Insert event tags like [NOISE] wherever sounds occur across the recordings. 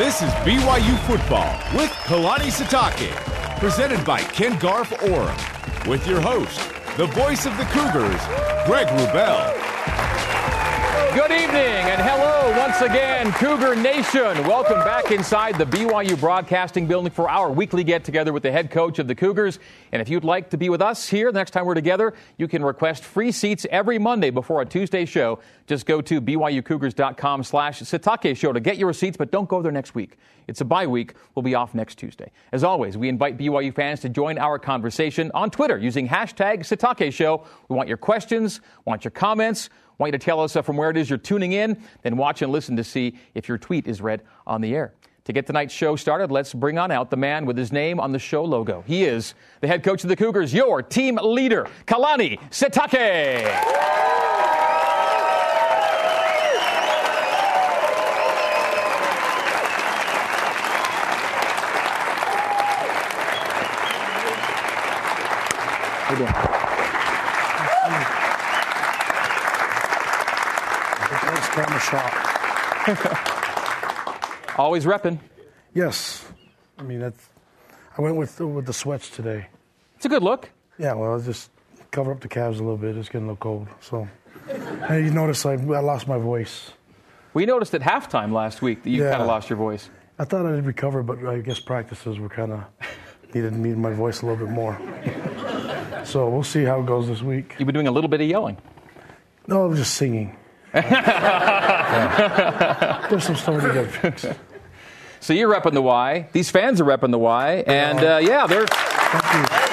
This is BYU Football with Kalani Sitake, presented by Ken Garff Orem, with your host, the voice of the Cougars, Greg Wrubell. Good evening and hello once again, Cougar Nation. Welcome back inside the BYU Broadcasting Building for our weekly get together with the head coach of the Cougars. And if you'd like to be with us here the next time we're together, you can request free seats every Monday before a Tuesday show. Just go to BYUCougars.com slash Sitake Show to get your receipts, but don't go there next week. It's a bye week. We'll be off next Tuesday. As always, we invite BYU fans to join our conversation on Twitter using hashtag Sitake Show. We want your questions, want your comments want you to tell us uh, from where it is you're tuning in, then watch and listen to see if your tweet is read on the air. To get tonight's show started, let's bring on out the man with his name on the show logo. He is the head coach of the Cougars, your team leader, Kalani Sitake. [LAUGHS] Always repping. Yes. I mean, that's, I went with, with the sweats today. It's a good look. Yeah, well, I just cover up the calves a little bit. It's getting a little cold. So, and you notice I, I lost my voice. We noticed at halftime last week that you Yeah. kind of lost your voice. I thought I'd recover, but I guess practices were kind of [LAUGHS] needed needed my voice a little bit more. So we'll see how it goes this week. You've been doing a little bit of yelling. No, I was just singing. [LAUGHS] Yeah. There's some stuff to get [LAUGHS] fixed. So you're repping the Y. These fans are repping the Y. And uh, yeah, they're. Thank you.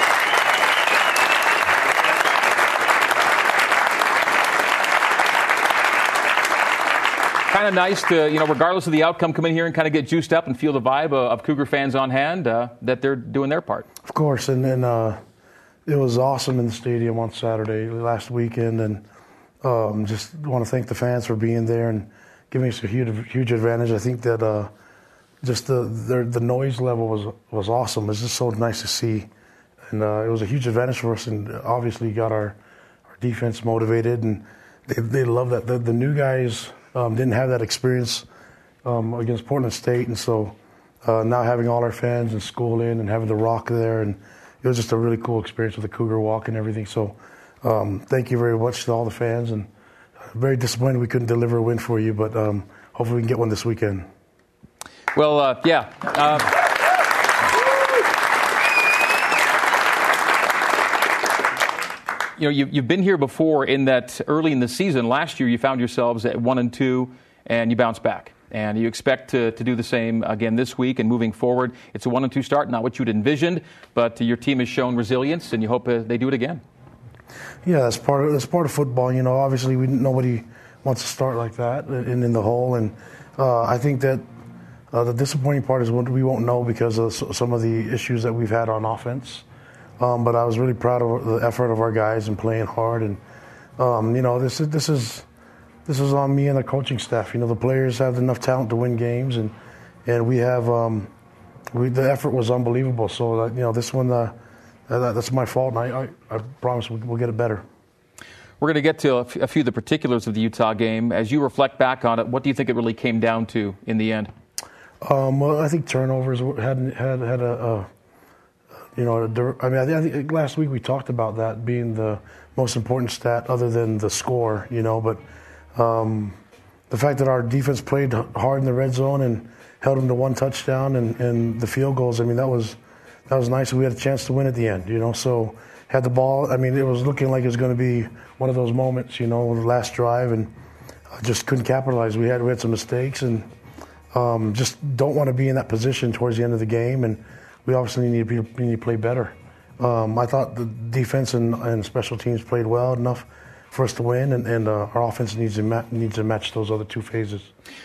kind of nice to, you know, regardless of the outcome, come in here and kind of get juiced up and feel the vibe of, of Cougar fans on hand uh, that they're doing their part. Of course, and then uh, it was awesome in the stadium on Saturday last weekend, and um, just want to thank the fans for being there and giving us a huge, huge advantage. I think that uh, just the, the the noise level was was awesome. It's just so nice to see, and uh, it was a huge advantage for us, and obviously got our our defense motivated, and they they love that. The, the new guys um, didn't have that experience um, against Portland State, and so uh, now having all our fans and school in and having the rock there, and it was just a really cool experience with the Cougar Walk and everything. So, um, thank you very much to all the fans, and very disappointed we couldn't deliver a win for you, but um, hopefully we can get one this weekend. Well, uh, yeah. Uh, you know, you, you've been here before in that early in the season, last year, you found yourselves at one and two, and you bounced back. And you expect to, to do the same again this week and moving forward. It's a one and two start, not what you'd envisioned, but your team has shown resilience, and you hope uh, they do it again. Yeah, that's part of that's part of football. You know, obviously we nobody wants to start like that and in the hole, and uh, I think that uh, the disappointing part is we won't know because of some of the issues that we've had on offense. Um, but I was really proud of the effort of our guys and playing hard, and um, you know this is this is this is on me and the coaching staff. You know, the players have enough talent to win games, and and we have um, we, the effort was unbelievable. So uh, you know, this one. Uh, that, that's my fault, and I, I, I promise we'll, we'll get it better. We're going to get to a f- a few of the particulars of the Utah game. As you reflect back on it, what do you think it really came down to in the end? Um, well, I think turnovers had had had a, a you know, a I mean, I think, I think last week we talked about that being the most important stat other than the score, you know. But um, the fact that our defense played hard in the red zone and held them to one touchdown and, and the field goals, I mean, that was that was nice. We had a chance to win at the end, you know. So had the ball. I mean, it was looking like it was going to be one of those moments, you know, the last drive, and uh, just couldn't capitalize. We had we had some mistakes and um, just don't want to be in that position towards the end of the game, and we obviously need to, be, need to play better. Um, I thought the defense and, and special teams played well enough for us to win, and, and uh, our offense needs to, ma- needs to match those other two phases.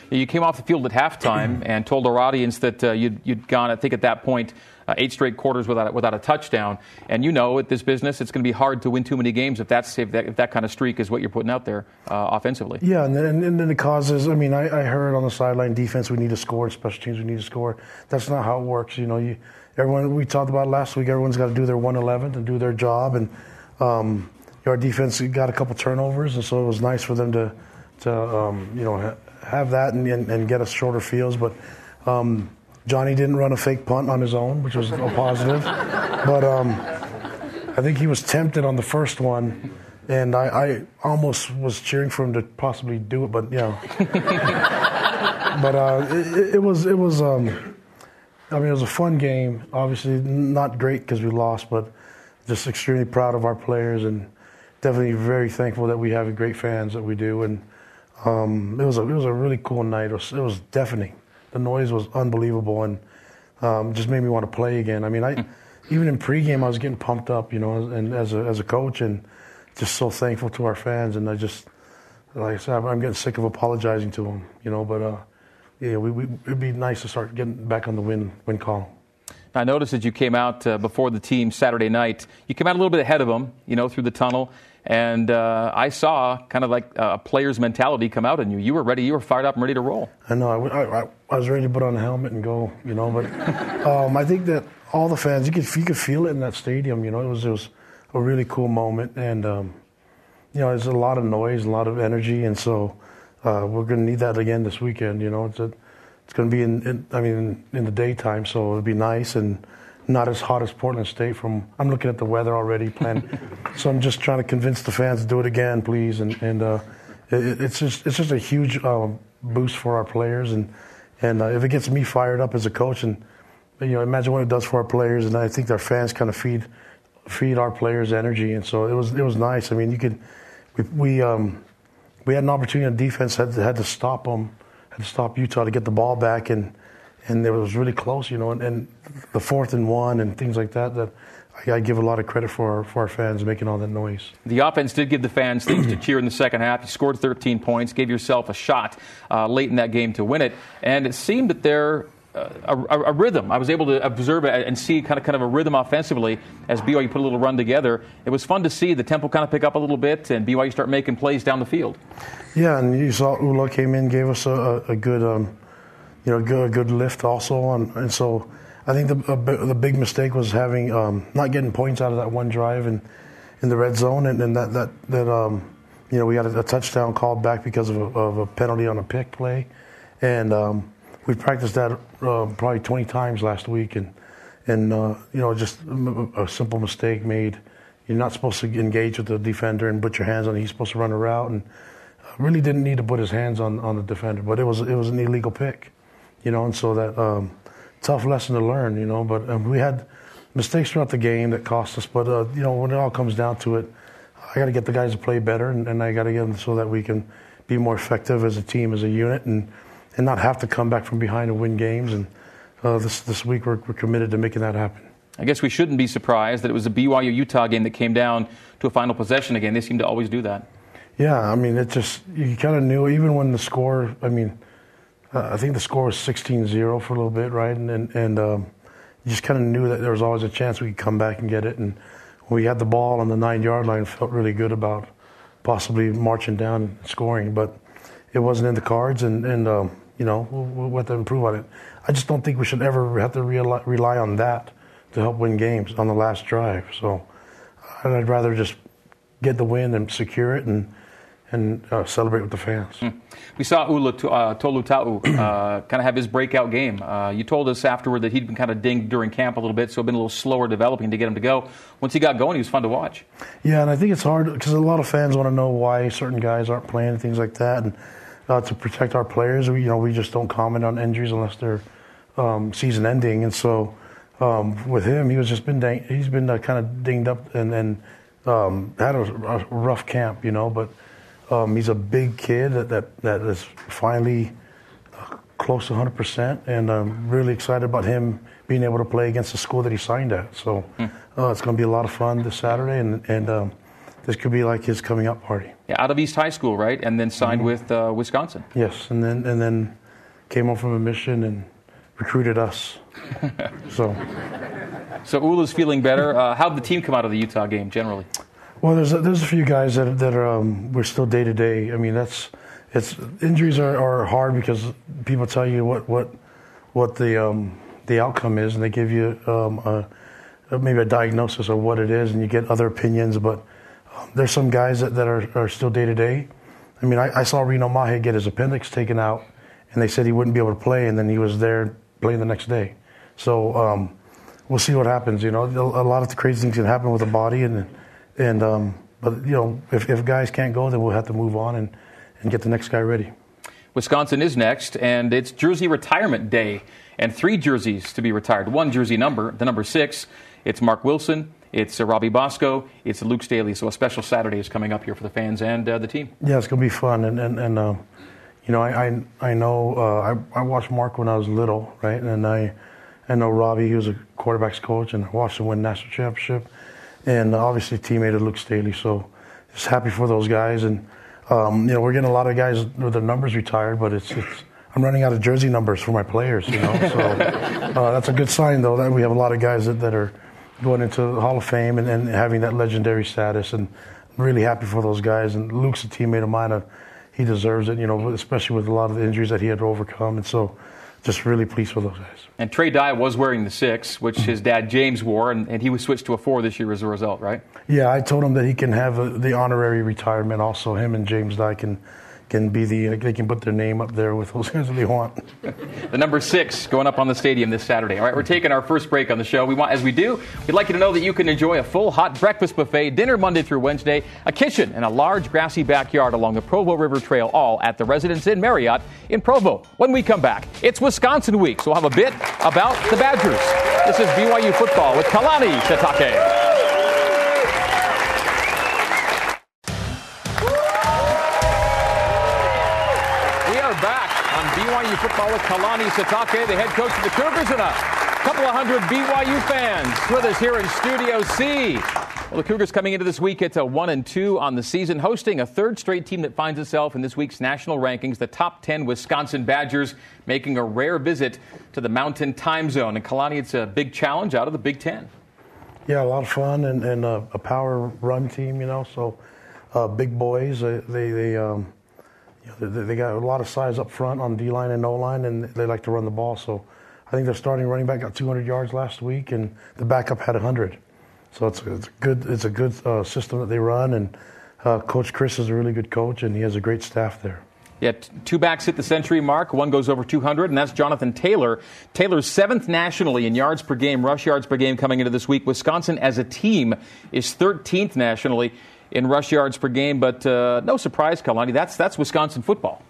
You came off the field at halftime and told our audience that uh, you'd, you'd gone, I think at that point, uh, eight straight quarters without, without a touchdown. And you know, at this business, it's going to be hard to win too many games if, that's, if, that, if that kind of streak is what you're putting out there uh, offensively. Yeah, and then, and then causes. I mean, I, I heard on the sideline, defense we need to score, special teams we need to score. That's not how it works. You know, you everyone we talked about last week. Everyone's got to do their 111 and do their job, and um, our defense got a couple turnovers, and so it was nice for them to to um, you know have that and, and, and get us shorter fields. But Um, Johnny didn't run a fake punt on his own, which was a positive. But um, I think he was tempted on the first one, and I, I, almost was cheering for him to possibly do it, but yeah. [LAUGHS] but uh, it, it, was it was. Um, I mean, it was a fun game. Obviously, not great because we lost, but just extremely proud of our players and definitely very thankful that we have great fans that we do. And um, it was a it was a really cool night. It was, it was deafening. The noise was unbelievable and um, just made me want to play again. I mean, I even in pregame I was getting pumped up, you know, and as a as a coach and just so thankful to our fans. And I just like I said, I'm getting sick of apologizing to them, you know. But uh, yeah, we, we, it'd be nice to start getting back on the win win column. I noticed that you came out uh, before the team Saturday night. You came out a little bit ahead of them, you know, through the tunnel. And uh, I saw kind of like a player's mentality come out in you. You were ready. You were fired up and ready to roll. I know. I, I, I was ready to put on a helmet and go. You know, but [LAUGHS] um, I think that all the fans, you could you could feel it in that stadium. You know, it was it was a really cool moment, and um, you know, there's a lot of noise, a lot of energy, and so uh, we're going to need that again this weekend. You know, it's a, it's going to be in, in I mean in, the daytime, so it'll be nice and not as hot as Portland State. From I'm looking at the weather already, plan. [LAUGHS] so I'm just trying to convince the fans to do it again, please. And and uh, it, it's just it's just a huge uh, boost for our players, and and uh, if it gets me fired up as a coach, and you know, imagine what it does for our players, and I think our fans kind of feed feed our players energy, and so it was it was nice. I mean, you could we we um, we had an opportunity on defense had to, had to stop them, had to stop Utah to get the ball back, and and it was really close, you know, and, and the fourth and one and things like that. That I, I, give a lot of credit for for our fans making all that noise. The offense did give the fans things to cheer in the second half. You scored 13 points, gave yourself a shot uh, late in that game to win it, and it seemed that there. Uh, a, a, rhythm. I was able to observe it and see kind of kind of a rhythm offensively as BYU put a little run together. It was fun to see the tempo kind of pick up a little bit and BYU start making plays down the field. Yeah, and you saw Ula came in, gave us a, a good um, you know, good, good lift also. And, and so I think the, the big mistake was having um, not getting points out of that one drive in, in the red zone, and, and that that that um, you know we got a, a, touchdown called back because of a, of a, penalty on a pick play, and um, we practiced that uh, probably 20 times last week, and and uh, you know just a simple mistake made. You're not supposed to engage with the defender and put your hands on. It. He's supposed to run a route, and really didn't need to put his hands on, on the defender, but it was it was an illegal pick you know, and so that um, tough lesson to learn, you know. But um, we had mistakes throughout the game that cost us. But uh, you know, when it all comes down to it, I got to get the guys to play better, and, and I got to get them so that we can be more effective as a team, as a unit, and and not have to come back from behind and win games. And uh, this this week we're, we're committed to making that happen. I guess we shouldn't be surprised that it was a BYU Utah game that came down to a final possession again. They seem to always do that. Yeah, I mean, it just you kind of knew even when the score. I mean uh, I think the score was 16-0 for a little bit, right? And and, and um, you just kind of knew that there was always a chance we could come back and get it. And we had the ball on the nine-yard line, felt really good about possibly marching down and scoring, but it wasn't in the cards. And and um, you know we'll, we'll have to improve on it. I just don't think we should ever have to rely, rely on that to help win games on the last drive. So I'd rather just get the win and secure it and and uh, celebrate with the fans. Mm. We saw Ula uh, Tolutau uh, kind of have his breakout game. Uh, you told us afterward that he'd been kind of dinged during camp a little bit, so been a little slower developing to get him to go. Once he got going, he was fun to watch. Yeah, and I think it's hard because a lot of fans want to know why certain guys aren't playing and things like that. And uh, to protect our players, we, you know, we just don't comment on injuries unless they're um, season ending. And so um, with him, he was just been dang- he's been uh, kind of dinged up and, and um, had a, a rough camp, you know, but um, he's a big kid that, that, that is finally uh, close to 100%, and I'm really excited about him being able to play against the school that he signed at. So hmm. uh, it's going to be a lot of fun this Saturday, and, and um, this could be like his coming up party. Yeah, out of East High School, right? And then signed mm-hmm. with uh, Wisconsin. Yes, and then and then came home from a mission and recruited us. [LAUGHS] so. So Ula's feeling better. Uh, how did the team come out of the Utah game generally? Well, there's a, there's a few guys that that are um, we're still day to day. I mean, that's it's injuries are, are hard because people tell you what what what the um, the outcome is, and they give you um, a, maybe a diagnosis of what it is, and you get other opinions. But um, there's some guys that, that are, are still day to day. I mean, I, I, saw Reno Mahe get his appendix taken out, and they said he wouldn't be able to play, and then he was there playing the next day. So um, we'll see what happens. You know, a lot of the crazy things can happen with the body, and and um, but you know, if, if guys can't go, then we'll have to move on and, and get the next guy ready. Wisconsin is next, and it's jersey retirement day, and three jerseys to be retired. One jersey number, the number six. It's Marc Wilson. It's uh, Robbie Bosco. It's Luke Staley. So a special Saturday is coming up here for the fans and uh, the team. Yeah, it's gonna be fun, and and, and um, you know, I I, I know uh, I, I watched Marc when I was little, right, and I I know Robbie. He was a quarterbacks coach, and I watched him win national championship, and obviously teammate of Luke Staley. So just happy for those guys, and um, you know, we're getting a lot of guys with their numbers retired, but it's it's. I'm running out of jersey numbers for my players, you know. So [LAUGHS] uh, that's a good sign, though, that we have a lot of guys that, that are going into the Hall of Fame and, and having that legendary status. And I'm really happy for those guys. And Luke's a teammate of mine. Uh, he deserves it, you know, especially with a lot of the injuries that he had to overcome. And so just really pleased with those guys. And Trey Dye was wearing the six, which his dad James wore, and, and, he was switched to a four this year as a result, right? Yeah, I told him that he can have a, the honorary retirement. Also, him and James Dye can can be the uh, they can put their name up there with those guys if they want. the number six going up on the stadium this Saturday. All right, we're taking our first break on the show. We want, as we do, we'd like you to know that you can enjoy a full hot breakfast buffet, dinner Monday through Wednesday, a kitchen, and a large grassy backyard along the Provo River Trail, all at the Residence Inn Marriott in Provo. When we come back, it's Wisconsin week, so we'll have a bit about the Badgers. This is BYU football with Kalani Sitake. BYU football with Kalani Sitake, the head coach of the Cougars, and a couple of hundred BYU fans with us here in Studio C. Well, the Cougars coming into this week at a one and two on the season, hosting a third straight team that finds itself in this week's national rankings. The top ten Wisconsin Badgers making a rare visit to the Mountain Time Zone. And Kalani, it's a big challenge out of the Big Ten. Yeah, a lot of fun and, and uh, a power run team, you know. So uh, big boys, they they, they um, you know, they, got a lot of size up front on D line and O line, and they like to run the ball. So I think their starting running back got 200 yards last week, and the backup had 100. So it's, it's a good it's a good uh, system that they run, and uh, Coach Chryst is a really good coach, and he has a great staff there. Yeah, two backs hit the century mark. One goes over 200, and that's Jonathan Taylor. Taylor's seventh nationally in yards per game, rush yards per game coming into this week. Wisconsin, as a team, is 13th nationally in rush yards per game. But uh, no surprise, Kalani, that's that's Wisconsin football.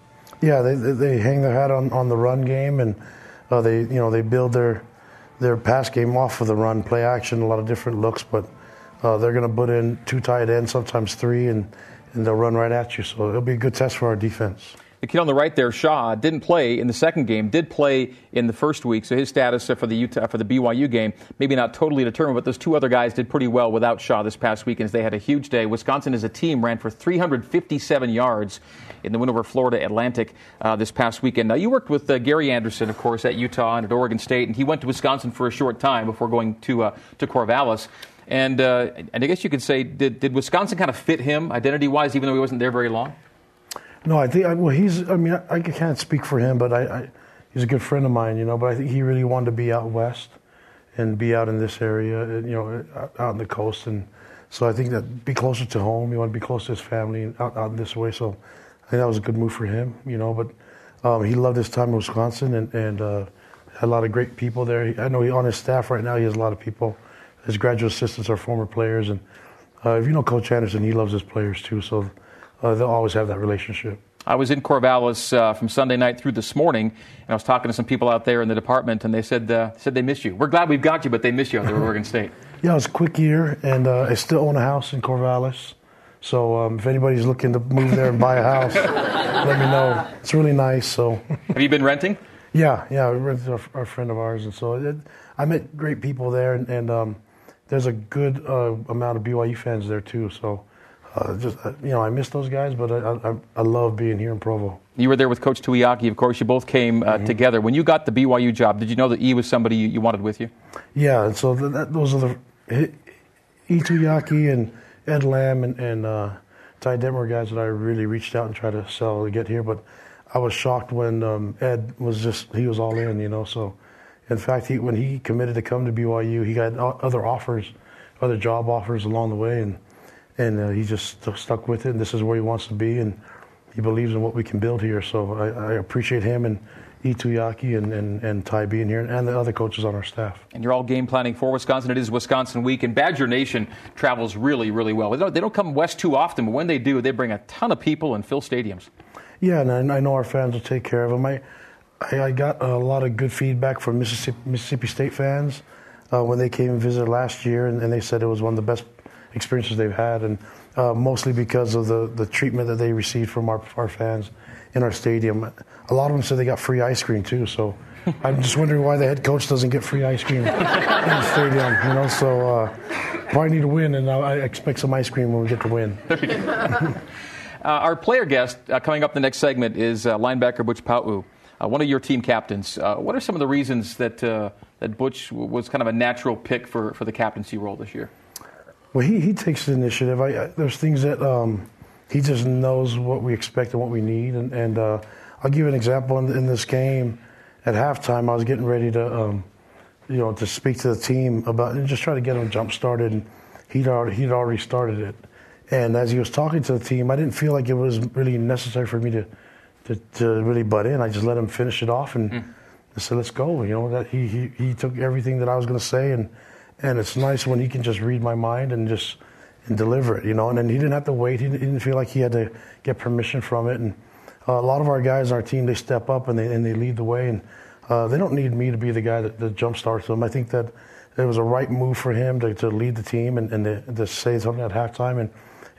Yeah, they, they hang their hat on, on the run game, and uh, they you know they build their their pass game off of the run, play action, a lot of different looks, but uh, they're going to put in two tight ends, sometimes three, and, and they'll run right at you. So it'll be a good test for our defense. The kid on the right there, Shaw, didn't play in the second game, did play in the first week, so his status for the Utah for the BYU game maybe not totally determined, but those two other guys did pretty well without Shaw this past weekend they had a huge day. Wisconsin as a team ran for 357 yards in the win over Florida Atlantic uh, this past weekend. Now you worked with uh, Gary Anderson, of course, at Utah and at Oregon State, and he went to Wisconsin for a short time before going to uh, to Corvallis. And, uh, and I guess you could say, did, did Wisconsin kind of fit him identity wise, even though he wasn't there very long? No, I think well he's. I mean, I, I can't speak for him, but I, I, he's a good friend of mine, you know. But I think he really wanted to be out west and be out in this area, uh, you know, out in the coast, and so I think that be closer to home. He wanted to be close to his family and out, out this way. So I think that was a good move for him, you know. But um, he loved his time in Wisconsin and, and uh, had a lot of great people there. I know he on his staff right now. He has a lot of people. His graduate assistants are former players, and uh, if you know Coach Anderson, he loves his players too. So uh, they'll always have that relationship. I was in Corvallis uh, from Sunday night through this morning, and I was talking to some people out there in the department, and they said uh, said they miss you. We're glad we've got you, but they miss you out there at [LAUGHS] Oregon State. Yeah, it was a quick year, and uh, I still own a house in Corvallis. So um, if anybody's looking to move there and buy a house, [LAUGHS] let me know. It's really nice. So have you been renting? Yeah, yeah, we rented a, a friend of ours, and so it, I met great people there, and, and um, there's a good uh, amount of BYU fans there too. So uh, just uh, you know, I miss those guys, but I, I, I love being here in Provo. You were there with Coach Tuiaki, of course. You both came uh, mm-hmm. together. When you got the BYU job, did you know that E was somebody you, you wanted with you? Yeah, and so that, those are the E Tuiaki and Ed Lamb and, and uh, Ty Detmer guys that I really reached out and tried to sell to get here. But I was shocked when um, Ed was just he was all in, you know. So, in fact, he when he committed to come to BYU, he got other offers, other job offers along the way, and and uh, he just st- stuck with it. And this is where he wants to be, and he believes in what we can build here. So I, I appreciate him and Ituyaki and, and, and Ty being here and the other coaches on our staff. And you're all game planning for Wisconsin. It is Wisconsin week, and Badger Nation travels really, really well. They don't, they don't come west too often, but when they do, they bring a ton of people and fill stadiums. Yeah, and I know our fans will take care of them. I, I, I got a lot of good feedback from Mississippi, Mississippi State fans uh, when they came and visited last year, and, and, they said it was one of the best experiences they've had, and uh, mostly because of the, the treatment that they received from our, our fans in our stadium. A lot of them said they got free ice cream too. So [LAUGHS] I'm just wondering why the head coach doesn't get free ice cream in the [LAUGHS] stadium. You know, so uh, probably need to win, and I expect some ice cream when we get to win. [LAUGHS] uh, our player guest uh, coming up the next segment is uh, linebacker Butch Pau'u, uh, one of your team captains. Uh, what are some of the reasons that that Butch was kind of a natural pick for, for the captaincy role this year? Well, he, he takes the initiative. I, there's things that um, he just knows what we expect and what we need. And, and uh, I'll give you an example in, in, this game. At halftime, I was getting ready to, um, you know, to speak to the team about and just try to get them jump started. And he'd already, he'd already started it. And as he was talking to the team, I didn't feel like it was really necessary for me to, to, to really butt in. I just let him finish it off and mm. I said, "Let's go." You know that he, he he took everything that I was going to say, and and it's nice when he can just read my mind and just and deliver it, you know. And then he didn't have to wait. He didn't feel like he had to get permission from it. And uh, a lot of our guys on our team, they step up and they and they lead the way. And uh, they don't need me to be the guy that, that jump starts them. I think that it was a right move for him to, to lead the team and, and to, to say something at halftime. And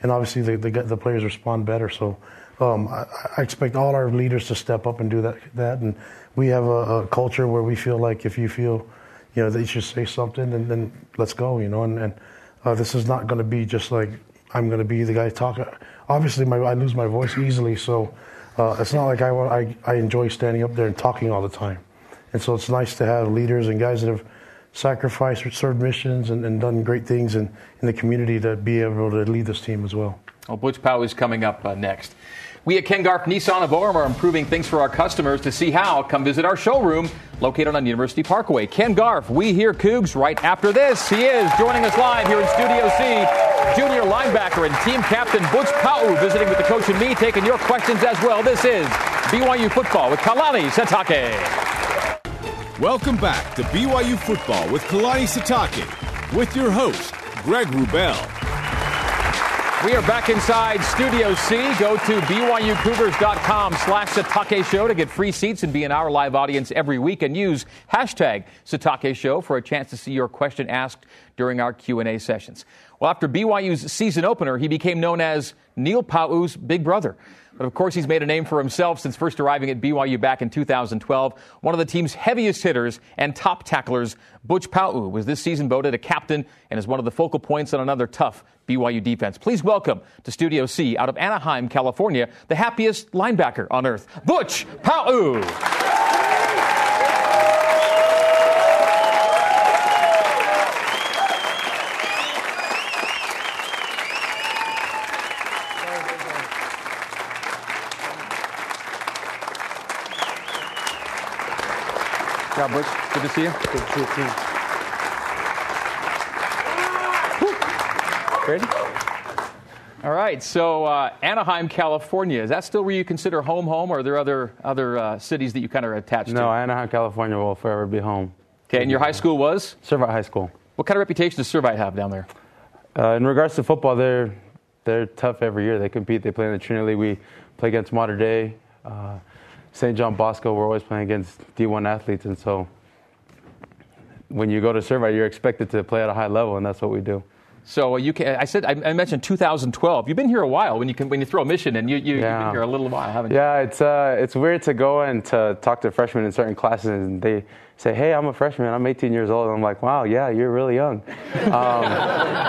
and obviously the the, the players respond better. So. Um, I, I, expect all our leaders to step up and do that. That and we have a, a culture where we feel like if you feel, you know, they should say something, and then let's go. You know, and, and uh, this is not going to be just like I'm going to be the guy talking. Obviously, my, I lose my voice easily, so uh, it's not like I, I, I enjoy standing up there and talking all the time. And so it's nice to have leaders and guys that have sacrificed, served missions, and, and done great things in, in the community to be able to lead this team as well. Well, Butch Pau'u is coming up uh, next. We at Ken Garff Nissan of Orem are improving things for our customers. To see how, come visit our showroom located on University Parkway. Ken Garff, we hear Cougs right after this. He is joining us live here in Studio C. Junior linebacker and team captain Butch Pau'u visiting with the coach and me, taking your questions as well. This is BYU football with Kalani Sitake. Welcome back to BYU football with Kalani Sitake with your host, Greg Wrubell. We are back inside Studio C. Go to BYUCougars.com slash Sitake Show to get free seats and be in our live audience every week and use hashtag Sitake Show for a chance to see your question asked during our Q&A sessions. Well, after BYU's season opener, he became known as Neil Pau'u's big brother. But of course, he's made a name for himself since first arriving at BYU back in 2012. One of the team's heaviest hitters and top tacklers, Butch Pau'u, was this season voted a captain and is one of the focal points on another tough BYU defense. Please welcome to Studio C out of Anaheim, California, the happiest linebacker on earth, Butch Pau'u. Butch. Good to see you. Good to see you, too. Ready? All right, so uh, Anaheim, California. Is that still where you consider home, home, or are there other other uh, cities that you kind of are attached no, to? No, Anaheim, California will forever be home. Okay, and your high school was? Servite High School. What kind of reputation does Servite have down there? Uh, in regards to football, they're they're tough every year. They compete. They play in the Trinity. We play against Mater Dei. Uh, St. John Bosco, we're always playing against D1 athletes, and so when you go to Servite, you're expected to play at a high level, and that's what we do. So you can, I said I mentioned 2012. You've been here a while. When you can, when you throw a mission, and you, you yeah. have been here a little while, haven't you? Yeah, it's uh, it's weird to go and to talk to freshmen in certain classes, and they say, "Hey, I'm a freshman. I'm 18 years old." And I'm like, "Wow, yeah, you're really young." [LAUGHS] um,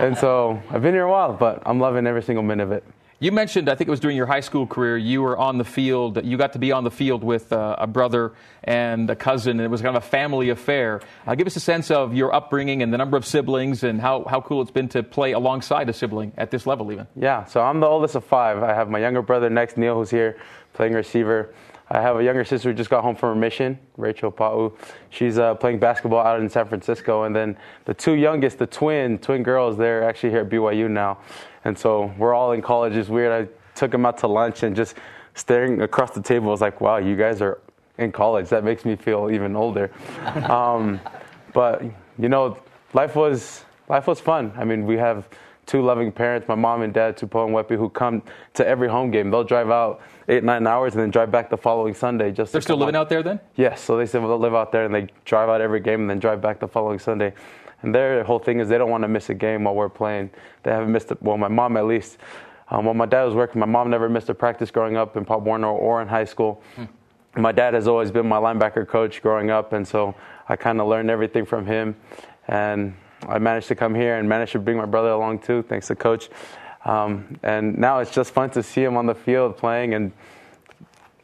and so I've been here a while, but I'm loving every single minute of it. You mentioned, I think it was during your high school career, you were on the field. You got to be on the field with uh, a brother and a cousin, and it was kind of a family affair. Uh, give us a sense of your upbringing and the number of siblings, and how, how cool it's been to play alongside a sibling at this level, even. Yeah, so I'm the oldest of five. I have my younger brother next, Neil, who's here playing receiver. I have a younger sister who just got home from her mission, Rachel Pau'u. She's uh, playing basketball out in San Francisco. And then the two youngest, the twin, twin girls, they're actually here at BYU now. And so we're all in college. It's weird. I took them out to lunch and just staring across the table, I was like, wow, you guys are in college. That makes me feel even older. [LAUGHS] um, but you know, life was life was fun. I mean, we have two loving parents, my mom and dad, Tupo and Wepi, who come to every home game. They'll drive out eight, nine hours and then drive back the following Sunday. Just They're still living out. out there then? Yes. So they still live out there and they drive out every game and then drive back the following Sunday. And their whole thing is they don't want to miss a game while we're playing. They haven't missed it. Well, my mom at least. Um, while my dad was working, my mom never missed a practice growing up in Pop Warner or in high school. Hmm. My dad has always been my linebacker coach growing up, and so I kind of learned everything from him. And I managed to come here and managed to bring my brother along too, thanks to coach. Um, and now it's just fun to see him on the field playing and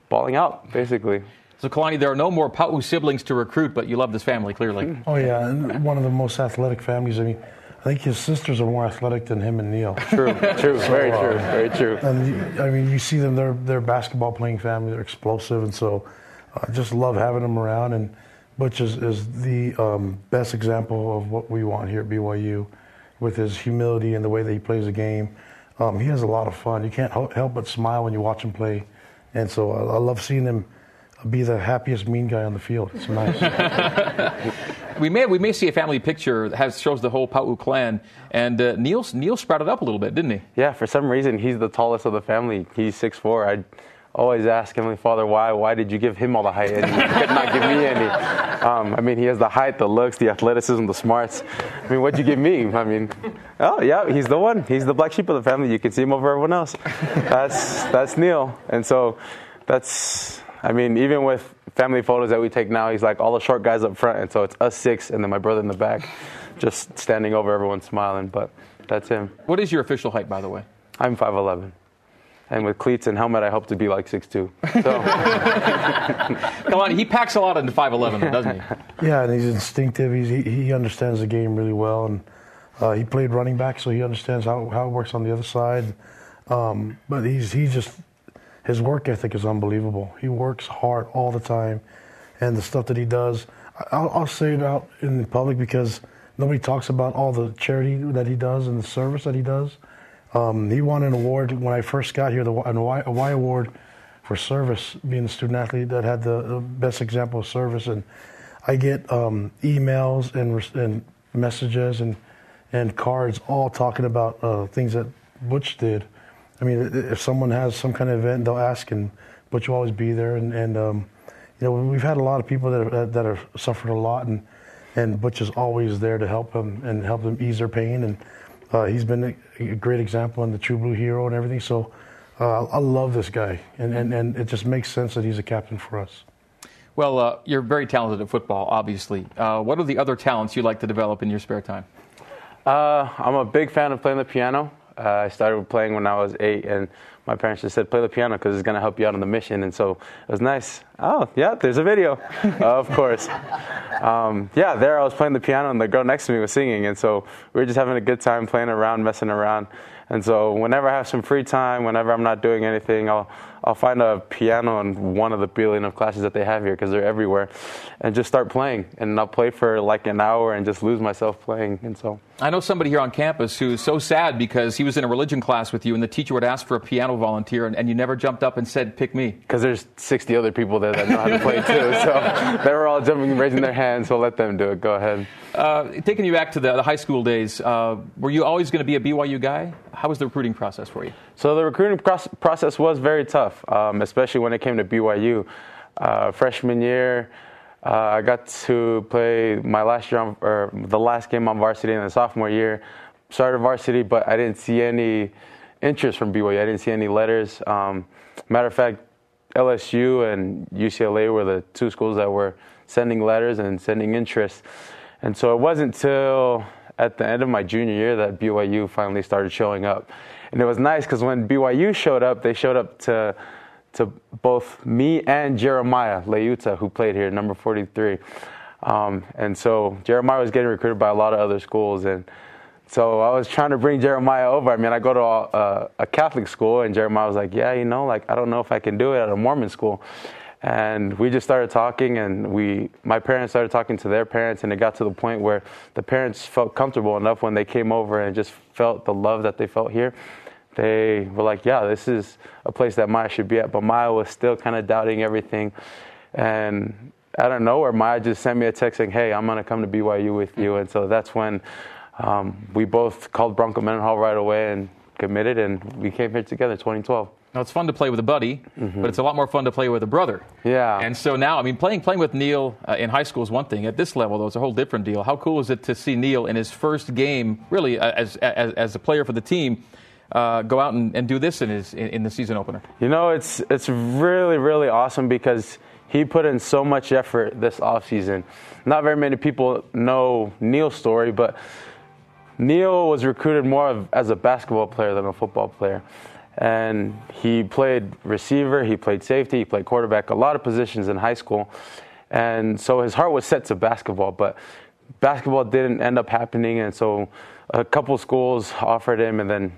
balling out, basically. So, Kalani, there are no more Pau'u siblings to recruit, but you love this family clearly. Oh yeah, and one of the most athletic families. I mean, I think his sisters are more athletic than him and Neil. True, true, so, very true, uh, very true. And I mean, you see them; they're they're basketball playing family. They're explosive, and so I uh, just love having them around. And Butch is, is the um, best example of what we want here at BYU with his humility and the way that he plays the game. Um, he has a lot of fun. You can't help but smile when you watch him play. And so I, I love seeing him be the happiest mean guy on the field. It's nice. [LAUGHS] we may we may see a family picture that has shows the whole Pau'u clan, and uh, Neil Neil sprouted up a little bit, didn't he? Yeah, for some reason he's the tallest of the family. He's six four. I always ask Heavenly Father, why? Why did you give him all the height and you could not give me any? Um, I mean, he has the height, the looks, the athleticism, the smarts. I mean, what'd you give me? I mean, oh yeah, he's the one. He's the black sheep of the family. You can see him over everyone else. That's that's Neil. And so, that's. I mean, even with family photos that we take now, he's like all the short guys up front, and so it's us six, and then my brother in the back, just standing over everyone smiling. But that's him. What is your official height, by the way? I'm 5'11 and with cleats and helmet, I hope to be like 6'2". So. [LAUGHS] Come on, he packs a lot into 5'11", doesn't he? Yeah, and he's instinctive. He's, he, he understands the game really well, and uh, he played running back, so he understands how, how it works on the other side. Um, but he's he just his work ethic is unbelievable. He works hard all the time, and the stuff that he does. I'll, I'll say it out in the public because nobody talks about all the charity that he does and the service that he does. Um, he won an award when I first got here, the an y, a y award for service, being a student athlete that had the, the best example of service. And I get um, emails and, and messages and and cards all talking about uh, things that Butch did. I mean, if someone has some kind of event, they'll ask, and Butch will always be there. And, and um, you know, we've had a lot of people that have, that have suffered a lot, and and Butch is always there to help them and help them ease their pain and uh, he's been a, a, great example in the True Blue Hero and everything. So uh, I love this guy, and, and, and it just makes sense that he's a captain for us. Well, uh, you're very talented at football, obviously. Uh, what are the other talents you like to develop in your spare time? Uh, I'm a big fan of playing the piano. Uh, I started playing when I was eight, and my parents just said, play the piano because it's going to help you out on the mission. And so it was nice. Oh, yeah, there's a video, [LAUGHS] of course. Um, yeah, there I was playing the piano, and the girl next to me was singing. And so we were just having a good time playing around, messing around. And so whenever I have some free time, whenever I'm not doing anything, I'll I'll find a piano in one of the billion of classes that they have here because they're everywhere, and just start playing. And I'll play for like an hour and just lose myself playing. And so I know somebody here on campus who's so sad because he was in a religion class with you, and the teacher would ask for a piano volunteer, and, and you never jumped up and said, "Pick me." Because there's 60 other people there that know how to play too, [LAUGHS] so they were all jumping, raising their hands. So let them do it. Go ahead. Uh, taking you back to the, the high school days, uh, were you always going to be a BYU guy? How was the recruiting process for you? So the recruiting process was very tough, um, especially when it came to BYU. Uh, freshman year, uh, I got to play my last year, on, or the last game on varsity in the sophomore year. Started varsity, but I didn't see any interest from BYU. I didn't see any letters. Um, matter of fact, LSU and UCLA were the two schools that were sending letters and sending interest. And so it wasn't until at the end of my junior year that BYU finally started showing up. And it was nice because when BYU showed up, they showed up to to both me and Jeremiah Leuta, who played here, number 43. Um, and so Jeremiah was getting recruited by a lot of other schools. And so I was trying to bring Jeremiah over. I mean, I go to a, a Catholic school, and Jeremiah was like, Yeah, you know, like, I don't know if I can do it at a Mormon school and we just started talking and we my parents started talking to their parents and it got to the point where the parents felt comfortable enough when they came over and just felt the love that they felt here they were like, yeah, this is a place that Maya should be at. But Maya was still kind of doubting everything. And out of nowhere, Maya just sent me a text saying, hey, I'm going to come to BYU with you. And so that's when um, we both called Bronco Mendenhall right away and committed, and we came here together in 2012. Now it's fun to play with a buddy, mm-hmm. but it's a lot more fun to play with a brother. Yeah. And so now, I mean, playing playing with Neil uh, in high school is one thing. At this level, though, it's a whole different deal. How cool is it to see Neil in his first game, really as as, as a player for the team, uh, go out and, and, do this in his in, in, the season opener? You know, it's it's really really awesome because he put in so much effort this offseason. Not very many people know Neil's story, but Neil was recruited more of, as a basketball player than a football player. And he played receiver, he played safety, he played quarterback, a lot of positions in high school. And so his heart was set to basketball, but basketball didn't end up happening. And so a couple schools offered him, and then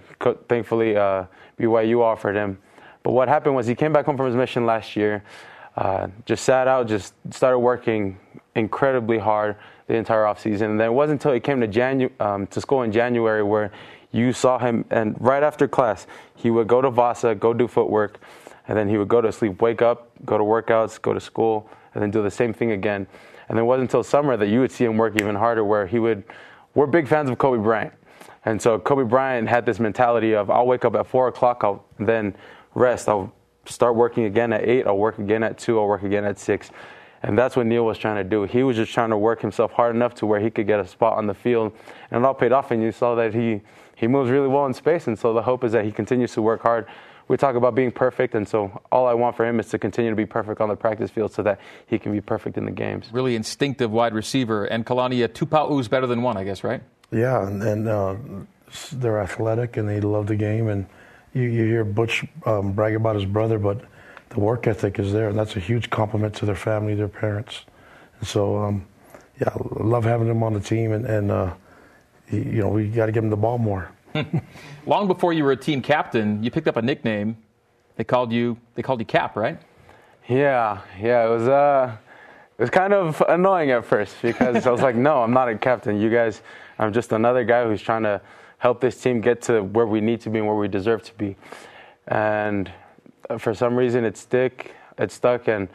thankfully uh, BYU offered him. But what happened was he came back home from his mission last year, uh, just sat out, just started working incredibly hard the entire offseason. And then it wasn't until he came to, Janu- um, to school in January where you saw him, and right after class, he would go to Vasa, go do footwork, and then he would go to sleep, wake up, go to workouts, go to school, and then do the same thing again. And it wasn't until summer that you would see him work even harder, where he would. We're big fans of Kobe Bryant. And so Kobe Bryant had this mentality of I'll wake up at 4 o'clock, I'll then rest, I'll start working again at 8, I'll work again at 2, I'll work again at 6. And that's what Neil was trying to do. He was just trying to work himself hard enough to where he could get a spot on the field. And it all paid off, and you saw that he, he moves really well in space. And so the hope is that he continues to work hard. We talk about being perfect, and so all I want for him is to continue to be perfect on the practice field so that he can be perfect in the games. Really instinctive wide receiver. And Kalani, two Pau'us better than one, I guess, right? Yeah, and, and uh, they're athletic and they love the game. And you, you hear Butch um, brag about his brother, but the work ethic is there, and that's a huge compliment to their family, their parents. And so, um, yeah, I love having them on the team, and, and uh, you know, we got to give them the ball more. [LAUGHS] Long before you were a team captain, you picked up a nickname. They called you. They called you Cap, right? Yeah, yeah. It was uh, it was kind of annoying at first because I was like, no, I'm not a captain. You guys, I'm just another guy who's trying to help this team get to where we need to be and where we deserve to be. And for some reason it stick it stuck and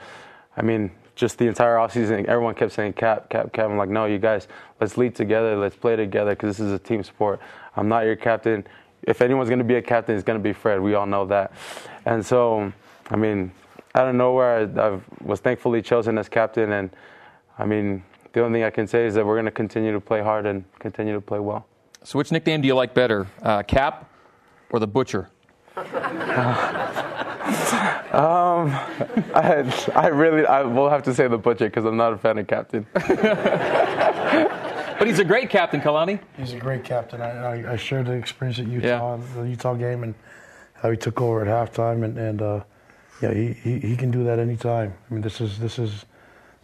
I mean just the entire offseason everyone kept saying cap cap cap I'm like no you guys let's lead together let's play together because this is a team sport I'm not your captain if anyone's going to be a captain it's going to be Fred we all know that and so I mean out of nowhere I, I was thankfully chosen as captain and I mean the only thing I can say is that we're going to continue to play hard and continue to play well. So, which nickname do you like better, uh, Cap or the Butcher? [LAUGHS] Um, I, I really, I will have to say the butcher because I'm not a fan of Captain. but he's a great captain, Kalani. He's a great captain. I, I, I shared the experience at Utah, yeah. the Utah game, and how he took over at halftime, and, and uh, yeah, he, he, he can do that anytime. I mean, this is this is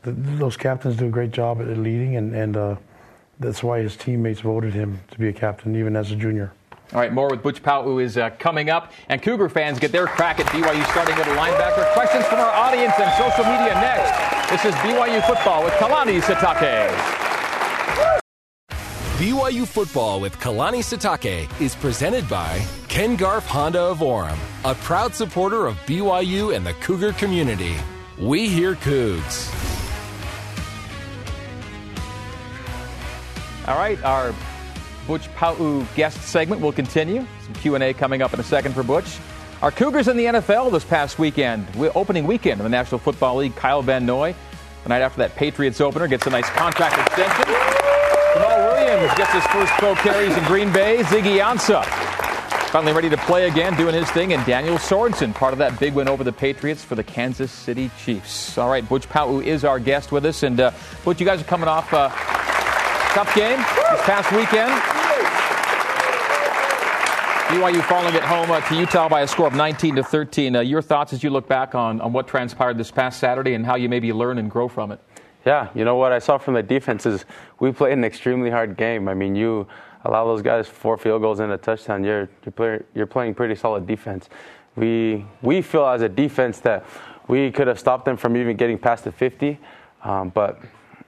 the, those captains do a great job at leading, and and uh, that's why his teammates voted him to be a captain, even as a junior. All right, more with Butch Pau'u is uh, coming up. And Cougar fans get their crack at BYU starting middle linebacker. Questions from our audience and social media next. This is BYU Football with Kalani Sitake. BYU Football with Kalani Sitake is presented by Ken Garff Honda of Orem, a proud supporter of BYU and the Cougar community. We hear Cougs. All right, our Butch Pau'u guest segment will continue. Some Q&A coming up in a second for Butch. Our Cougars in the NFL this past weekend, opening weekend of the National Football League, Kyle Van Noy, the night after that Patriots opener, gets a nice contract extension. Jamaal Williams gets his first pro carries in Green Bay. Ziggy Ansah finally ready to play again, doing his thing. And Daniel Sorensen, part of that big win over the Patriots for the Kansas City Chiefs. All right, Butch Pau'u is our guest with us. And uh, Butch, you guys are coming off a tough game this past weekend. BYU falling at home uh, to Utah by a score of 19 to 13. Uh, your thoughts as you look back on, on what transpired this past Saturday and how you maybe learn and grow from it? Yeah, you know what I saw from the defense is we played an extremely hard game. I mean, you allow those guys four field goals and a touchdown. You're you're, play, you're playing pretty solid defense. We we feel as a defense that we could have stopped them from even getting past the 50, um, but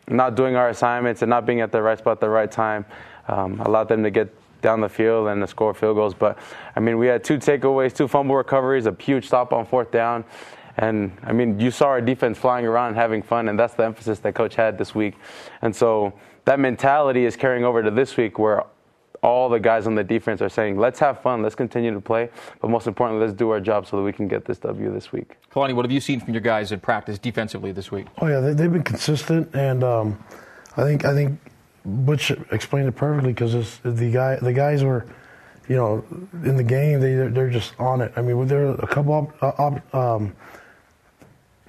not doing our assignments and not being at the right spot at the right time um, allowed them to get down the field and to score field goals. But I mean, we had two takeaways, two fumble recoveries, a huge stop on fourth down. And I mean, you saw our defense flying around and having fun, and that's the emphasis that coach had this week. And so that mentality is carrying over to this week where all the guys on the defense are saying, let's have fun, let's continue to play, but most importantly, let's do our job so that we can get this W this week. Kalani, what have you seen from your guys in practice defensively this week? Oh yeah, they, have been consistent, and um, I think I think Butch explained it perfectly because the guy the guys were, you know, in the game they they're just on it. I mean, there are a couple um,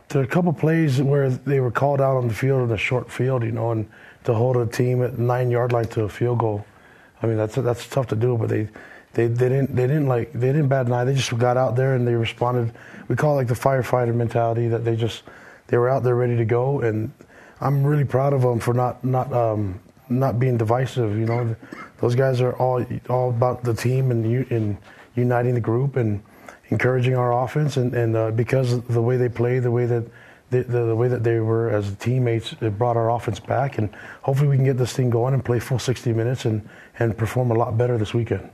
there are a couple plays where they were called out on the field in a short field, you know, and to hold a team at nine yard line to a field goal. I mean, that's that's tough to do, but they, they, they didn't they didn't like they didn't bat an eye. They just got out there and they responded. We call it like the firefighter mentality that they just they were out there ready to go, and I'm really proud of them for not not um, not being divisive. You know, those guys are all all about the team and and uniting the group and encouraging our offense, and and uh, because the way they play, the way that the, the, the, way that they were as teammates, it brought our offense back, and hopefully we can get this thing going and play full 60 minutes and, and perform a lot better this weekend.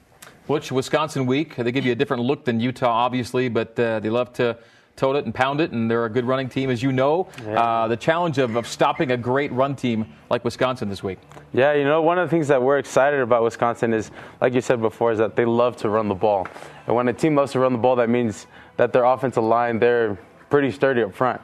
Butch, Wisconsin week. They give you a different look than Utah, obviously, but uh, they love to tote it and pound it, and they're a good running team, as you know. Yeah. Uh, the challenge of, of stopping a great run team like Wisconsin this week. Yeah, you know, one of the things that we're excited about Wisconsin is, like you said before, is that they love to run the ball. And when a team loves to run the ball, that means that their offensive line, they're pretty sturdy up front.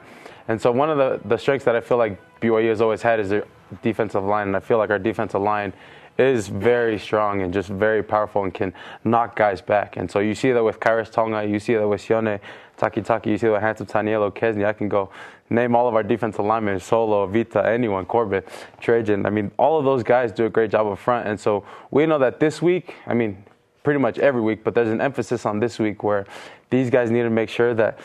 And so one of the, the strengths that I feel like BYU has always had is their defensive line, and I feel like our defensive line is very strong and just very powerful and can knock guys back. And so you see that with Khyiris Tonga, you see that with Sione Takitaki, you see the hands of Tanielu Kesni. I can go name all of our defensive linemen, Solo, Vita, anyone, Corbett, Trajan. I mean, all of those guys do a great job up front. And so we know that this week, I mean, pretty much every week, but there's an emphasis on this week where these guys need to make sure that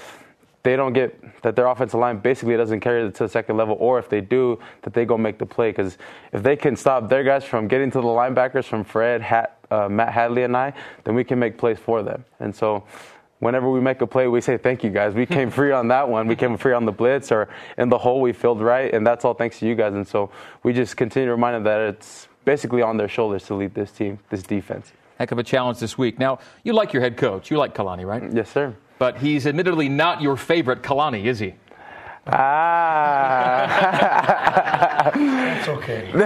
they don't get that their offensive line basically doesn't carry it to the second level, or if they do, that they go make the play. Because if they can stop their guys from getting to the linebackers, from Fred, Hat, uh, Matt Hadley, and I, then we can make plays for them. And so, whenever we make a play, we say thank you guys. We came free on that one. We came free on the blitz, or in the hole we filled right, and that's all thanks to you guys. And so we just continue to remind them that it's basically on their shoulders to lead this team, this defense. Heck of a challenge this week. Now, you like your head coach. You like Kalani, right? Yes, sir but he's admittedly not your favorite Kalani, is he? Ah. [LAUGHS] it's okay. [LAUGHS]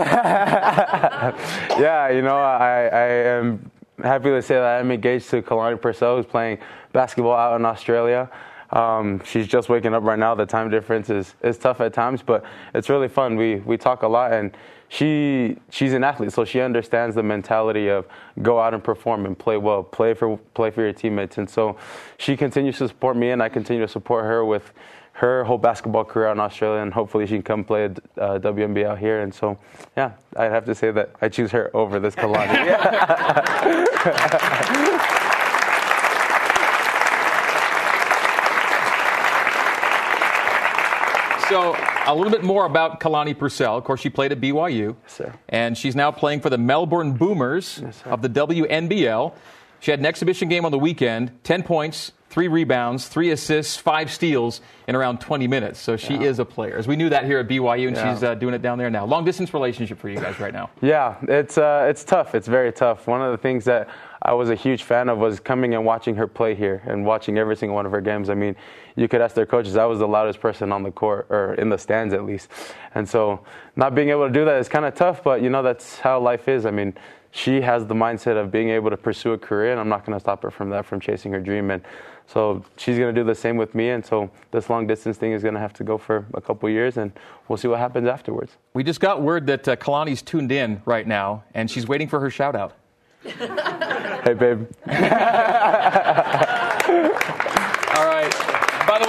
yeah, you know, I, I am happy to say that I'm engaged to Kalani Purcell, who's playing basketball out in Australia. Um, she's just waking up right now. The time difference is, is tough at times, but it's really fun. We, we talk a lot, and she she's an athlete, so she understands the mentality of go out and perform and play well, play for play for your teammates, and so she continues to support me, and I continue to support her with her whole basketball career in Australia, and hopefully she can come play a uh, WNBA out here. And so, yeah, I'd have to say that I choose her over this Kalani. [LAUGHS] so a little bit more about Kalani Purcell. Of course, she played at BYU. Yes, and she's now playing for the Melbourne Boomers yes, of the WNBL. She had an exhibition game on the weekend, 10 points, three rebounds, three assists, five steals in around 20 minutes. So she yeah. is a player. As we knew that here at BYU, and yeah. she's uh, doing it down there now. Long distance relationship for you guys right now. Yeah, it's uh, it's tough. It's very tough. One of the things that I was a huge fan of was coming and watching her play here and watching every single one of her games. I mean, you could ask their coaches. I was the loudest person on the court or in the stands at least, and so not being able to do that is kind of tough. But you know, that's how life is. I mean she has the mindset of being able to pursue a career, and I'm not going to stop her from that, from chasing her dream. And so she's going to do the same with me. And so this long distance thing is going to have to go for a couple years, and we'll see what happens afterwards. We just got word that uh, Kalani's tuned in right now, and she's waiting for her shout out. [LAUGHS] hey, babe. [LAUGHS]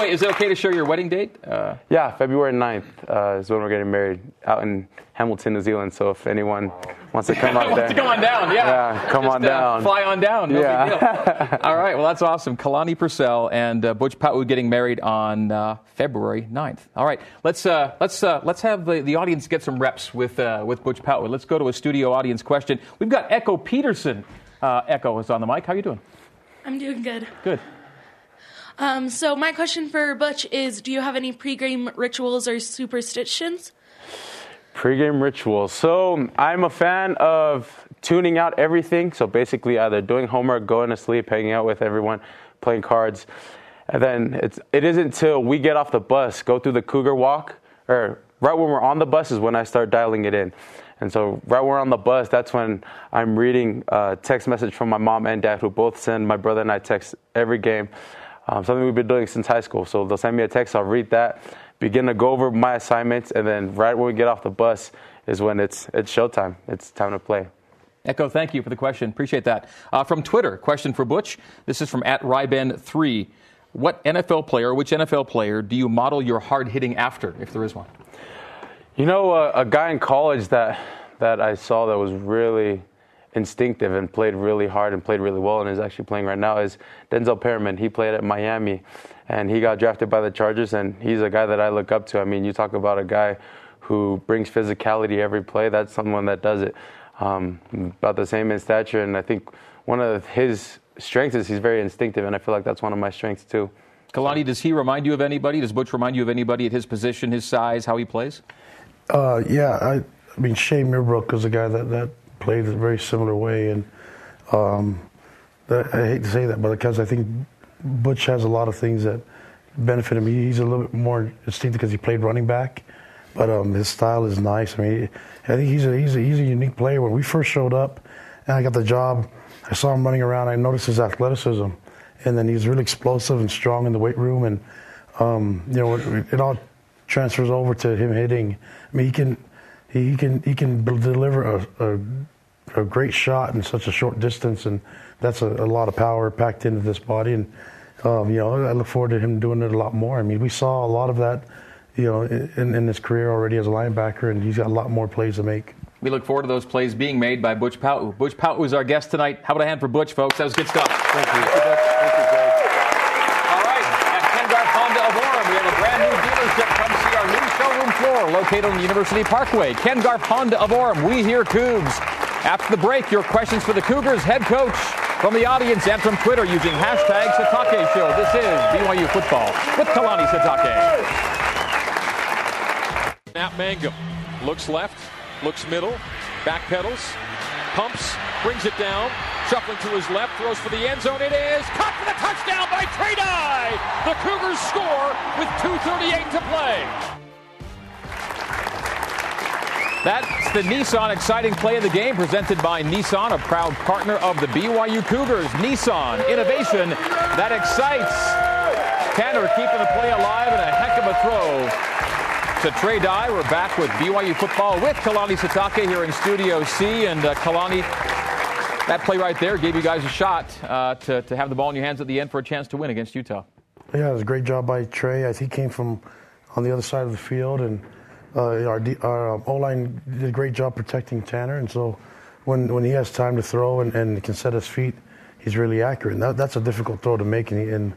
All right. By the way, is it okay to share your wedding date? Uh, yeah, February 9th uh, is when we're getting married out in Hamilton, New Zealand. So if anyone wants to come [LAUGHS] out there, to come on down, yeah, yeah come Just, on uh, down, fly on down. No yeah. [LAUGHS] All right, well that's awesome. Kalani Purcell and uh, Butch Pau'u getting married on uh, February 9th. All right, let's uh, let's uh, let's have the, the audience get some reps with uh, with Butch Pau'u. Let's go to a studio audience question. We've got Echo Peterson. Echo is on the mic. How you doing? I'm doing good. Good. Um, so my question for Butch is: Do you have any pre-game rituals or superstitions? Pre-game ritual. So I'm a fan of tuning out everything. So basically, either doing homework, going to sleep, hanging out with everyone, playing cards, and then it's it isn't until we get off the bus, go through the Cougar Walk, or right when we're on the bus is when I start dialing it in. And so right when we're on the bus, that's when I'm reading a text message from my mom and dad, who both send my brother and I text every game. Um, something we've been doing since high school. So they'll send me a text, I'll read that, begin to go over my assignments, and then right when we get off the bus is when it's it's showtime. It's time to play. Echo, thank you for the question. Appreciate that. Uh, from Twitter, question for Butch. This is from at Ryben3. What NFL player, which NFL player, do you model your hard hitting after, if there is one? You know, uh, a guy in college that that I saw that was really instinctive and played really hard and played really well and is actually playing right now is Denzel Perryman. He played at Miami and he got drafted by the Chargers and he's a guy that I look up to. I mean, you talk about a guy who brings physicality every play. That's someone that does it um, about the same in stature. And I think one of his strengths is he's very instinctive, and I feel like that's one of my strengths too. Kalani, does he remind you of anybody? Does Butch remind you of anybody at his position, his size, how he plays? Uh, yeah, I, I mean Shay Muirbrook is a guy that, that played a very similar way, and um, that, I hate to say that, but because I think Butch has a lot of things that benefit him. He's a little bit more instinctive because he played running back, but um, his style is nice. I mean, I think he's a, he's a, he's a unique player. When we first showed up and I got the job, I saw him running around. I noticed his athleticism, and then he's really explosive and strong in the weight room. And um, you know, it, it, all transfers over to him hitting. I mean, he can he can he can deliver a, a, a great shot in such a short distance, and that's a, a lot of power packed into this body. And um, you know, I look forward to him doing it a lot more. I mean, we saw a lot of that you know, in, in his career already as a linebacker, and he's got a lot more plays to make. We look forward to those plays being made by Butch Pau'u. Butch Pau'u is our guest tonight. How about a hand for Butch, folks? That was good stuff. Thank you. Thank you, Thank you, Greg. All right, at Ken Garff Honda of Orem, we have a brand new dealership. Come see our new showroom floor located on University Parkway. Ken Garff Honda of Orem, we hear Cougs. After the break, your questions for the Cougars head coach from the audience and from Twitter using hashtag Sitake Show. This is BYU Football with Kalani Sitake. Snap Mangum looks left, looks middle, back pedals, pumps, brings it down, shuffling to his left, throws for the end zone. It is caught for the touchdown by Trey Dye. The Cougars score with 2:38 to play. That's the Nissan exciting play of the game presented by Nissan, a proud partner of the BYU Cougars. Nissan, innovation that excites. Tanner keeping the play alive and a heck of a throw to Trey Dye. We're back with BYU football with Kalani Sitake here in Studio C. And uh, Kalani, that play right there gave you guys a shot uh, to, to have the ball in your hands at the end for a chance to win against Utah. Yeah, it was a great job by Trey. I think he came from on the other side of the field, and uh, our, our um, O line did a great job protecting Tanner. And so when, when he has time to throw and, and can set his feet, he's really accurate. And that, that's a difficult throw to make, and, he, and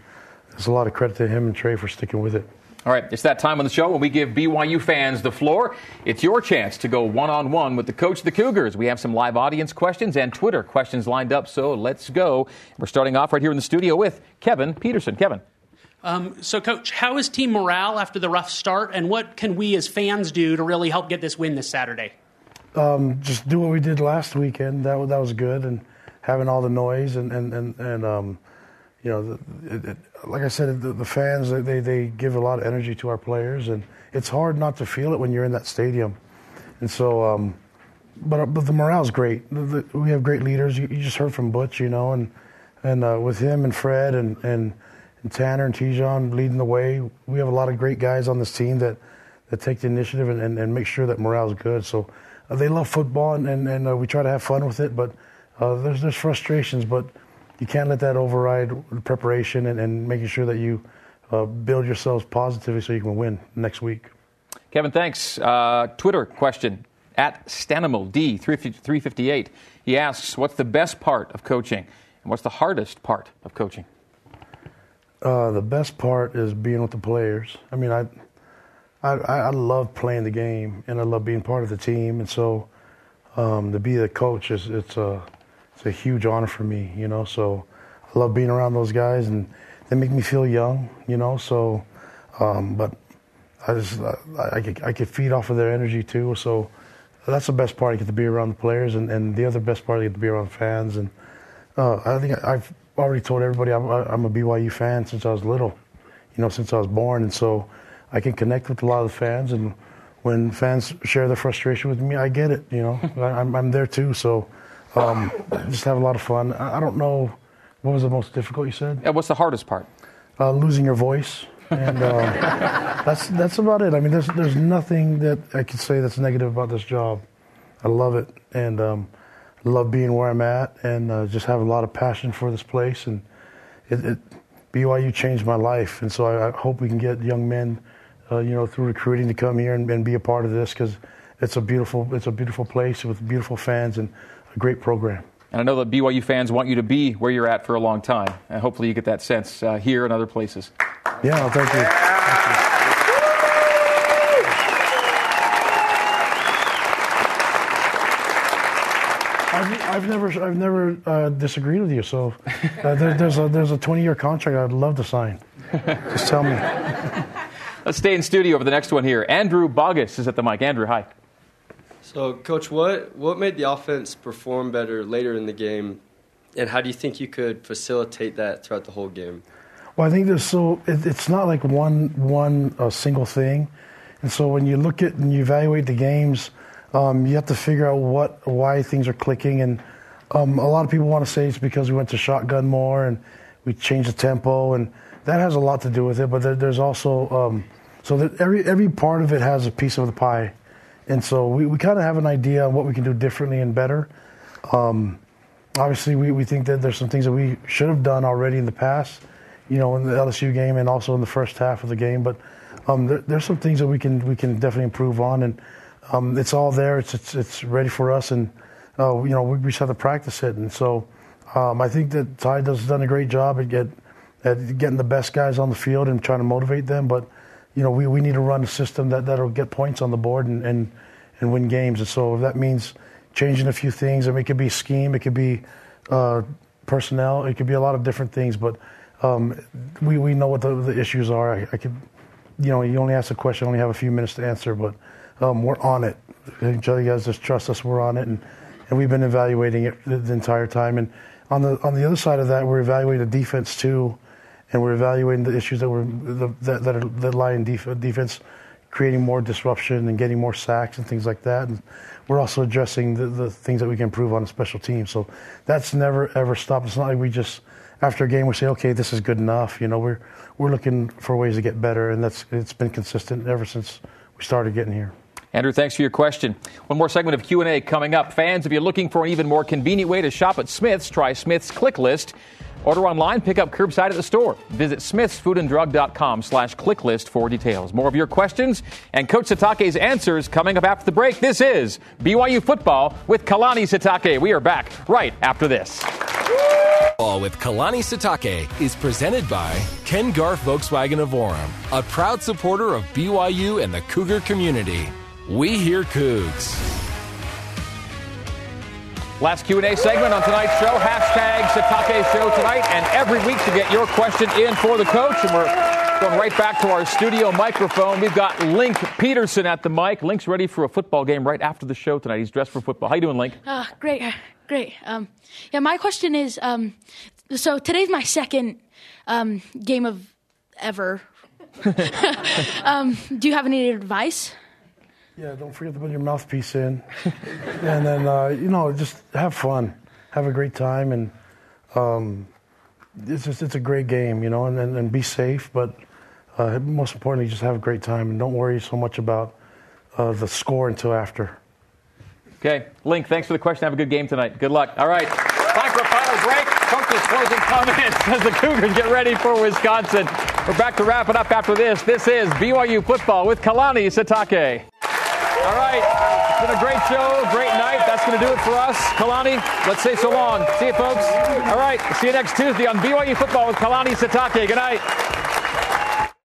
there's a lot of credit to him and Trey for sticking with it. All right, it's that time on the show when we give BYU fans the floor. It's your chance to go one on one with the coach of the Cougars. We have some live audience questions and Twitter questions lined up, so let's go. We're starting off right here in the studio with Kevin Peterson. Kevin. Um, so, Coach, how is team morale after the rough start, and what can we as fans do to really help get this win this Saturday? Um, just do what we did last weekend. That, that was good, and having all the noise and and and, and um, you know, it, it, like I said, the, the, fans they, they give a lot of energy to our players, and it's hard not to feel it when you're in that stadium. And so, um, but but the morale's great. The, the, we have great leaders. You, you, just heard from Butch, you know, and and uh, with him and Fred and and, and Tanner and Tejan leading the way, we have a lot of great guys on this team that that take the initiative and, and, and make sure that morale is good. So uh, they love football, and and, and uh, we try to have fun with it, but uh, there's there's frustrations, but you can't let that override preparation and, and making sure that you uh, build yourselves positively so you can win next week. Kevin, thanks. Uh, Twitter question at Stanimal D 358. He asks, "What's the best part of coaching, and what's the hardest part of coaching?" Uh, the best part is being with the players. I mean, I, I, I love playing the game, and I love being part of the team. And so, um, to be the coach is it's a it's a huge honor for me, you know. So I love being around those guys, and they make me feel young, you know. So, um, but I just I, I, could, I could feed off of their energy too. So that's the best part. I get to be around the players, and, and the other best part, I get to be around fans. And uh, I think I've already told everybody I'm, I'm a BYU fan since I was little, you know, since I was born, and so I can connect with a lot of the fans. And when fans share their frustration with me, I get it. You know, [LAUGHS] I, am I'm there too. So um, just have a lot of fun. I, I, don't know what was the most difficult. You said. Yeah, what's the hardest part? Uh, losing your voice. and uh, [LAUGHS] that's that's about it. I mean, there's there's nothing that I could say that's negative about this job. I love it, and um, love being where I'm at, and uh, just have a lot of passion for this place. And it, it, BYU changed my life, and so I, I hope we can get young men, uh, you know, through recruiting to come here and, and be a part of this because it's a beautiful it's a beautiful place with beautiful fans and a great program. And I know that BYU fans want you to be where you're at for a long time, and hopefully you get that sense uh, here and other places. Yeah, thank you. Thank you. I've, I've, never, I've never uh, disagreed with you. So uh, there, there's a there's a 20 year contract I'd love to sign. Just tell me. [LAUGHS] Let's stay in studio for the next one here. Andrew Bogus is at the mic. Andrew, hi. So, coach, what what made the offense perform better later in the game, and how do you think you could facilitate that throughout the whole game? Well, I think there's so it, it's not like one one uh, single thing, and so when you look at and you evaluate the games um, you have to figure out what why things are clicking, and um, a lot of people want to say it's because we went to shotgun more and we changed the tempo, and that has a lot to do with it. But there, there's also um, so that every every part of it has a piece of the pie, and so we, we kind of have an idea on what we can do differently and better. Um, obviously, we, we think that there's some things that we should have done already in the past, you know, in the LSU game and also in the first half of the game. But um, there, there's some things that we can we can definitely improve on and um, it's all there. It's, it's, it's ready for us, and uh, you know we, we just have to practice it. And so um, I think that Ty has done a great job at get at getting the best guys on the field and trying to motivate them. But you know we, we need to run a system that that'll get points on the board and and, and win games. And so if that means changing a few things, I mean it could be scheme, it could be uh, personnel, it could be a lot of different things. But um, we we know what the, the issues are. I, I could you know you only ask a question, only have a few minutes to answer, but um, we're on it. You guys just trust us. We're on it, and, and we've been evaluating it the, entire time. And on the on the other side of that, we're evaluating the defense too, and we're evaluating the issues that were the, that that, are, that lie in def, defense, creating more disruption and getting more sacks and things like that. And we're also addressing the, the things that we can improve on the special team. So that's never ever stopped. It's not like we just after a game we say, okay, this is good enough. You know, we're we're looking for ways to get better, and that's it's been consistent ever since we started getting here. Andrew, thanks for your question. One more segment of Q&A coming up. Fans, if you're looking for an even more convenient way to shop at Smith's, try Smith's Click List. Order online, pick up curbside at the store. Visit smithsfoodanddrug.com slash clicklist for details. More of your questions and Coach Sitake's answers coming up after the break. This is BYU Football with Kalani Sitake. We are back right after this. All with Kalani Sitake is presented by Ken Garff Volkswagen of Orem, a proud supporter of BYU and the Cougar community. We hear Cougs. Last Q&A segment on tonight's show. Hashtag Sitake Show tonight. And every week to get your question in for the coach. And we're going right back to our studio microphone. We've got Link Peterson at the mic. Link's ready for a football game right after the show tonight. He's dressed for football. How you doing, Link? Uh, great, great. Um, yeah, my question is, um, so today's my second um, game of ever. [LAUGHS] Um, do you have any advice? Yeah, don't forget to put your mouthpiece in, and then uh, you know just have fun, have a great time, and um, it's just it's a great game, you know, and and, and be safe, but uh, most importantly, just have a great time and don't worry so much about uh, the score until after. Okay, Link, thanks for the question. Have a good game tonight. Good luck. All right, time for a final break. Coach's closing comments [LAUGHS] as the Cougars get ready for Wisconsin. We're back to wrap it up after this. This is BYU football with Kalani Sitake. All right. It's been a great show, great night. That's going to do it for us. Kalani, let's say so long. See you, folks. All right. See you next Tuesday on BYU Football with Kalani Sitake. Good night.